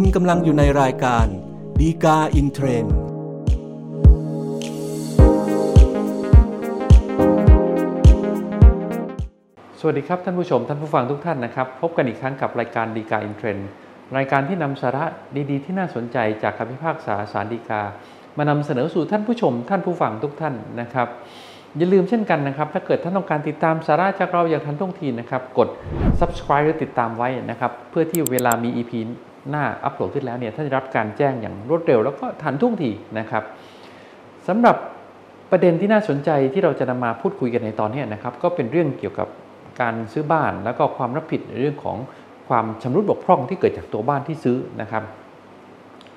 คุณกำลังอยู่ในรายการ ฎีกาอินเทรนด์สวัสดีครับท่านผู้ชมท่านผู้ฟังทุกท่านนะครับ พบกันอีกครั้งกับรายการฎีกาอินเทรนด์รายการที่นำสาระดีๆ ที่น่าสนใจจากคำพิพากษาศาลฎีกา มานำเสนอสู่ท่านผู้ชม ท่านผู้ฟังทุกท่านนะครับอย่าลืมเช่นกันนะครับ ถ้าเกิดท่านต้องการติดตามสาระจากเราอย่างทันท่วงทีนะครับ กด subscribe หรือติดตามไว้นะครับ เพื่อที่เวลามี EP หน้าอัปโหลดขึ้นแล้วเนี่ยท่านจะรับการแจ้งอย่างรวดเร็วแล้วก็ทันท่วงทีนะครับสำหรับประเด็นที่น่าสนใจที่เราจะนำมาพูดคุยกันในตอนนี้นะครับก็เป็นเรื่องเกี่ยวกับการซื้อบ้าน แล้วก็ความรับผิดในเรื่องของความชำรุดบกพร่องที่เกิดจากตัวบ้านที่ซื้อนะครับ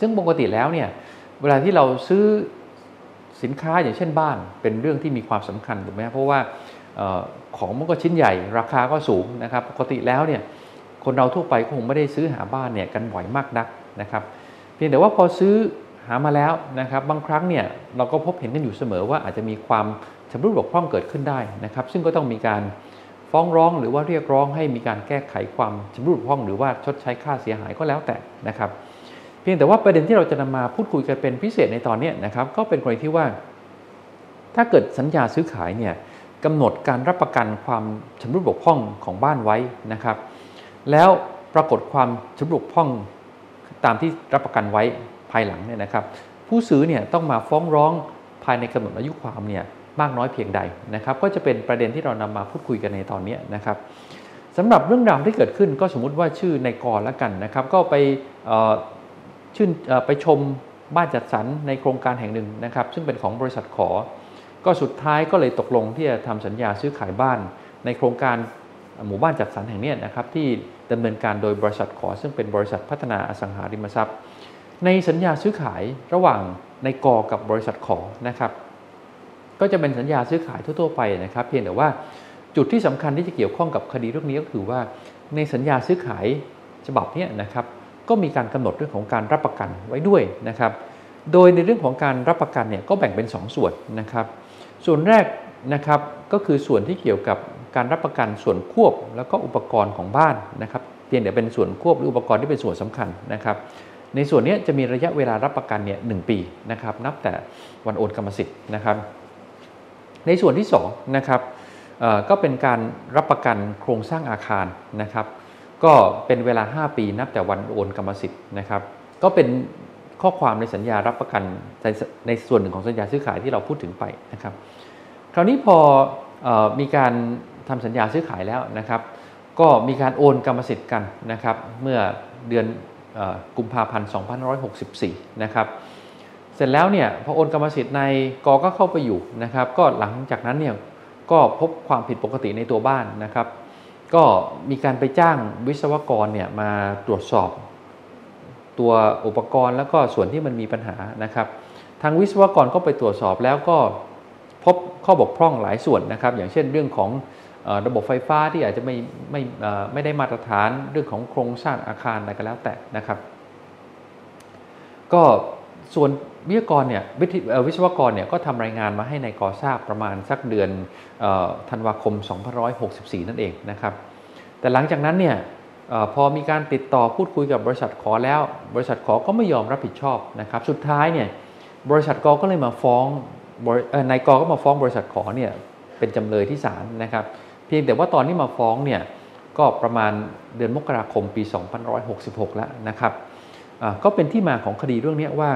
ซึ่งปกติแล้วเนี่ยเวลาที่เราซื้อสินค้าอย่างเช่นบ้าน เป็นเรื่องที่มีความสำคัญถูกไหมเพราะว่าของมันก็ชิ้นใหญ่ ราคาก็สูงนะครับ ปกติแล้วเนี่ย คนเราทั่วไปคงไม่ได้ซื้อหาบ้านเนี่ยกันบ่อยมากนักนะครับ เพียงแต่ว่าพอซื้อหามาแล้วนะครับ บางครั้งเนี่ยเราก็พบเห็นกันอยู่เสมอว่าอาจจะมีความชำรุดบกพร่องเกิดขึ้นได้นะครับ ซึ่งก็ต้องมีการฟ้องร้องหรือว่าเรียกร้องให้มีการแก้ไขความชำรุดบกพร่อง หรือว่าชดใช้ค่าเสียหายก็แล้วแต่นะครับ เพียงแต่ว่าประเด็นที่เราจะนำมาพูดคุยกันเป็นพิเศษในตอนนี้นะครับ ก็เป็นกรณีที่ว่า ถ้าเกิดสัญญาซื้อขายเนี่ยกำหนดการรับประกันความชำรุดบกพร่องของบ้านไว้นะครับ แล้วปรากฏความชำรุกพ่องตามที่รับประกันไว้ภายหลังเนี่ยนะครับ ผู้ซื้อเนี่ยต้องมาฟ้องร้องภายในกำหนดอายุความเนี่ยมากน้อยเพียงใดนะครับ ก็จะเป็นประเด็นที่เรานำมาพูดคุยกันในตอนนี้นะครับสำหรับเรื่องราวที่เกิดขึ้นก็สมมุติว่าชื่อในกรแล้วกันนะครับ ก็ไปชื่นไปชมบ้านจัดสรรในโครงการแห่งหนึ่งนะครับ ซึ่งเป็นของบริษัทขอ ก็สุดท้ายก็เลยตกลงที่จะทำสัญญาซื้อขายบ้านในโครงการ หมู่บ้านจัดสรรแห่งนี้นะครับที่ดำเนินการโดยบริษัทขอ ซึ่งเป็นบริษัทพัฒนาอสังหาริมทรัพย์ ในสัญญาซื้อขายระหว่างในกอกับบริษัทขอนะครับ ก็จะเป็นสัญญาซื้อขายทั่วๆไปนะครับ เพียงแต่ว่าจุดที่สำคัญที่จะเกี่ยวข้องกับคดีเรื่องนี้ก็คือว่า ในสัญญาซื้อขายฉบับนี้นะครับ ก็มีการกำหนดเรื่องของการรับประกันไว้ด้วยนะครับ โดยในเรื่องของการรับประกันเนี่ยก็แบ่งเป็น 2 ส่วนนะครับ ส่วนแรกนะครับก็คือส่วนที่เกี่ยวกับ การรับประกันส่วนควบแล้วก็อุปกรณ์ของบ้านนะครับเพียงแต่เป็นส่วนควบหรืออุปกรณ์ที่เป็นส่วนสำคัญนะครับ ในส่วนนี้จะมีระยะเวลารับประกันเนี่ยหปีนะครับ นับแต่วันโอนกรรมสิทธิ์นะครับ ในส่วนที่2นะครับก็เป็นการรับประกันโครงสร้างอาคารนะครับ ก็เป็นเวลา 5 ปีนับแต่วันโอนกรรมสิทธิ์นะครับ ก็เป็นข้อความในสัญญารับประกันในในส่วนหนึ่งของสัญญาซื้อขายที่เราพูดถึงไปนะครับ คราวนี้พออมีการ ทำสัญญาซื้อขายแล้วนะครับ ก็มีการโอนกรรมสิทธิ์กันนะครับ เมื่อเดือนกุมภาพันธ์2564 นะครับ เสร็จแล้วเนี่ยพอโอนกรรมสิทธิ์ในกอก็เข้าไปอยู่นะครับ ก็หลังจากนั้นเนี่ยก็พบความผิดปกติในตัวบ้านนะครับ ก็มีการไปจ้างวิศวกรเนี่ยมาตรวจสอบ ตัวอุปกรณ์แล้วก็ส่วนที่มันมีปัญหานะครับ ทางวิศวกรก็ไปตรวจสอบแล้วก็พบข้อบกพร่องหลายส่วนนะครับ อย่างเช่นเรื่องของ ระบบไฟฟ้าที่อาจจะไม่ไม่ไม่ได้มาตรฐานเรื่องของโครงสร้างอาคารอะไรก็แล้วแต่นะครับ ก็ส่วนวิศวกรเนี่ยวิศวกรเนี่ยก็ทำรายงานมาให้ในกอทราบประมาณสักเดือนธันวาคม 2564 นั่นเองนะครับ แต่หลังจากนั้นเนี่ยพอมีการติดต่อพูดคุยกับบริษัทขอแล้ว บริษัทขอก็ไม่ยอมรับผิดชอบนะครับ สุดท้ายเนี่ยบริษัทกอก็เลยมาฟ้องนายกอก็มาฟ้องบริษัทขอเนี่ยเป็นจำเลยที่ศาลนะครับ เพียงแต่ว่าตอนนี้มาฟ้องเนี่ยก็ประมาณเดือนมกราคมปี 2566 แล้วนะครับก็เป็นที่มาของคดีเรื่องนี้ว่า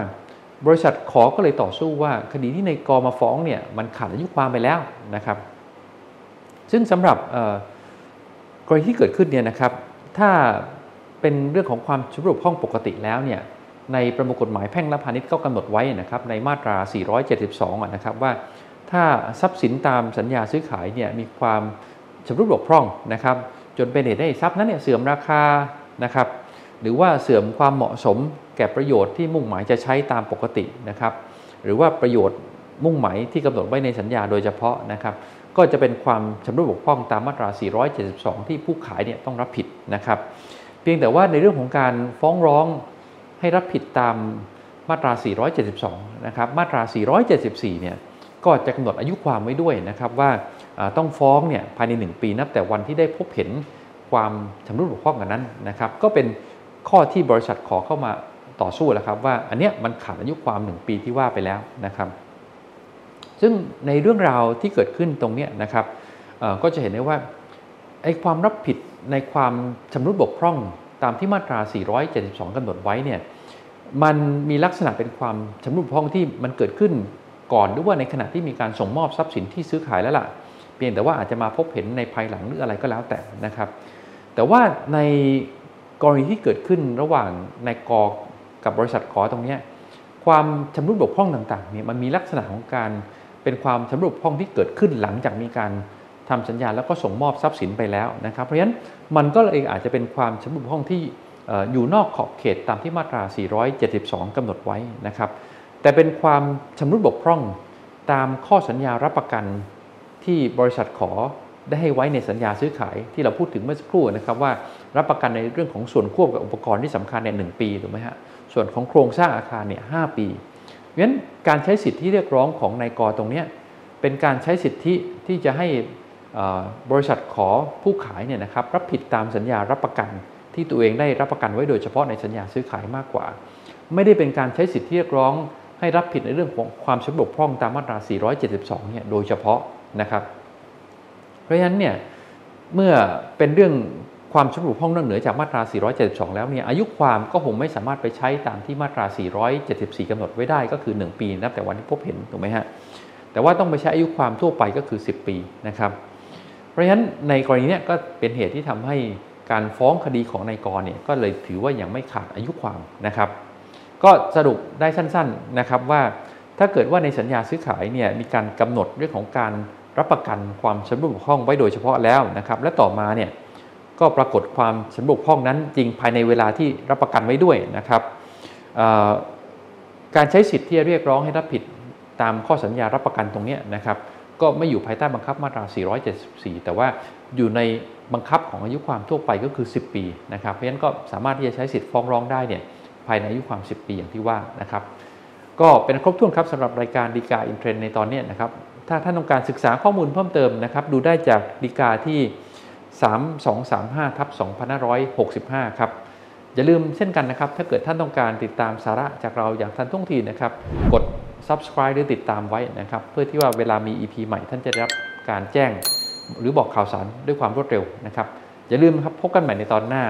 บริษัทขอก็เลยต่อสู้ว่าคดีที่ในกอมาฟ้องเนี่ยมันขาดอายุความไปแล้วนะครับ ซึ่งสำหรับกรณีที่เกิดขึ้นเนี่ยนะครับถ้าเป็นเรื่องของความชุบรุปห้องปกติแล้วเนี่ยในประมวลกฎหมายแพ่งและพาณิชย์ก็กำหนดไว้นะครับในมาตรา 472 นะครับว่าถ้าทรัพย์สินตามสัญญาซื้อขายเนี่ยมีความ ชำรุดบกพร่องนะครับ จนเป็นเหตุให้ทรัพย์นั้นเนี่ยเสื่อมราคานะครับ หรือว่าเสื่อมความเหมาะสมแก่ประโยชน์ที่มุ่งหมายจะใช้ตามปกตินะครับ หรือว่าประโยชน์มุ่งหมายที่กำหนดไว้ในสัญญาโดยเฉพาะนะครับก็จะเป็นความชำรุดบกพร่องตามมาตรา 472 ที่ผู้ขายเนี่ยต้องรับผิดนะครับ เพียงแต่ว่าในเรื่องของการฟ้องร้องให้รับผิดตามมาตรา 472 นะครับ มาตรา 474 เนี่ย ก็จะกำหนดอายุความไว้ด้วยนะครับว่า ต้องฟ้องเนี่ยภายใน 1 ปีนับแต่วันที่ได้พบเห็นความชำรุดบกพร่องกันนั้นนะครับ ก็เป็นข้อที่บริษัทขอเข้ามาต่อสู้แล้วครับว่าอันเนี้ยมันขาดอายุความหนึ่งปีที่ว่าไปแล้วนะครับ ซึ่งในเรื่องราวที่เกิดขึ้นตรงเนี้ยนะครับก็จะเห็นได้ว่าไอ้ความรับผิดในความชำรุดบกพร่องตามที่มาตรา 472กำหนดไว้เนี่ยมันมีลักษณะเป็นความชำรุดบกพร่องที่มันเกิดขึ้นก่อนหรือว่าในขณะที่มีการส่งมอบทรัพย์สินที่ซื้อขายแล้วล่ะ เพียงแต่ว่าอาจจะมาพบเห็นในภายหลังหรืออะไรก็แล้วแต่นะครับ แต่ว่าในกรณีที่เกิดขึ้นระหว่างนายกอกับบริษัทขอตรงนี้ความชำรุดบกพร่องต่างๆเนี่ยมันมีลักษณะของการเป็นความชำรุดบกพร่องที่เกิดขึ้นหลังจากมีการทำสัญญาแล้วก็ส่งมอบทรัพย์สินไปแล้วนะครับ เพราะฉะนั้นมันก็เลยอาจจะเป็นความชำรุดบกพร่องที่อยู่นอกขอบเขตตามที่มาตรา 472กำหนดไว้นะครับ แต่เป็นความชำรุดบกพร่องตามข้อสัญญารับประกัน ที่บริษัทขอได้ให้ไว้ในสัญญาซื้อขายที่เราพูดถึงเมื่อสักครู่นะครับว่ารับประกันในเรื่องของส่วนควบกับอุปกรณ์ที่สำคัญเนี่ยหปีถูกไหมฮะส่วนของโครงสร้างอาคารเนี่ยหปีเพราะฉะนั้นการใช้สิทธิเรียกร้องของนายกตรงนี้เป็นการใช้สิทธิที่จะให้บริษัทขอผู้ขายเนี่ยนะครับรับผิดตามสัญญารับประกัน ที่ตัวเองได้รับประกันไว้โดยเฉพาะในสัญญาซื้อขายมากกว่า ไม่ได้เป็นการใช้สิทธิเรียกร้องให้รับผิดในเรื่องของความชำรุดพร่องตามมาตรา 472 เนี่ยโดยเฉพาะ นะครับ เพราะฉะนั้นเนี่ยเมื่อเป็นเรื่องความชำรุดพร่องนอกเหนือจากมาตรา 472 แล้วเนี่ยอายุความก็คงไม่สามารถไปใช้ตามที่มาตรา 474กำหนดไว้ได้ก็คือ 1 ปีนับแต่วันที่พบเห็นถูกไหมฮะแต่ว่าต้องไปใช้อายุความทั่วไปก็คือ 10 ปีนะครับ เพราะฉะนั้นในกรณีนี้ก็เป็นเหตุที่ทำให้การฟ้องคดีของนายกรเนี่ยก็เลยถือว่ายังไม่ขาดอายุความนะครับ ก็สรุปได้สั้นๆนะครับว่าถ้าเกิดว่าในสัญญาซื้อขายเนี่ยมีการกำหนดเรื่องของการ รับประกันความชำรุดบกพร่องไว้โดยเฉพาะแล้วนะครับ และต่อมาเนี่ยก็ปรากฏความชำรุดบกพร่องนั้นจริงภายในเวลาที่รับประกันไว้ด้วยนะครับการใช้สิทธิ์ที่เรียกร้องให้รับผิดตามข้อสัญญารับประกันตรงนี้นะครับ ก็ไม่อยู่ภายใต้บังคับมาตรา 474 แต่ว่าอยู่ในบังคับของอายุความทั่วไปก็คือ 10 ปีนะครับเพราะฉะนั้นก็สามารถที่จะใช้สิทธิ์ฟ้องร้องได้เนี่ยภายในอายุความ 10 ปีอย่างที่ว่านะครับ ก็เป็นครบถ้วนครับสำหรับรายการดีกาอินเทรนในตอนนี้นะครับ ถ้าท่านต้องการศึกษาข้อมูลเพิ่มเติมนะครับดูได้จากดีกาที่ 3235ทับ2565 ครับ อย่าลืมเช่นกันนะครับ ถ้าเกิดท่านต้องการติดตามสาระจากเราอย่างทันท่วงทีนะครับ กด subscribe หรือติดตามไว้นะครับ เพื่อที่ว่าเวลามี EP ใหม่ท่านจะได้รับการแจ้ง หรือบอกข่าวสารด้วยความรวดเร็วนะครับ อย่าลืมครับพบกันใหม่ในตอนหน้า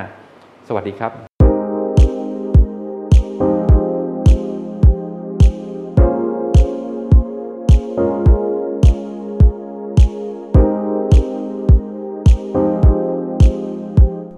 สวัสดีครับ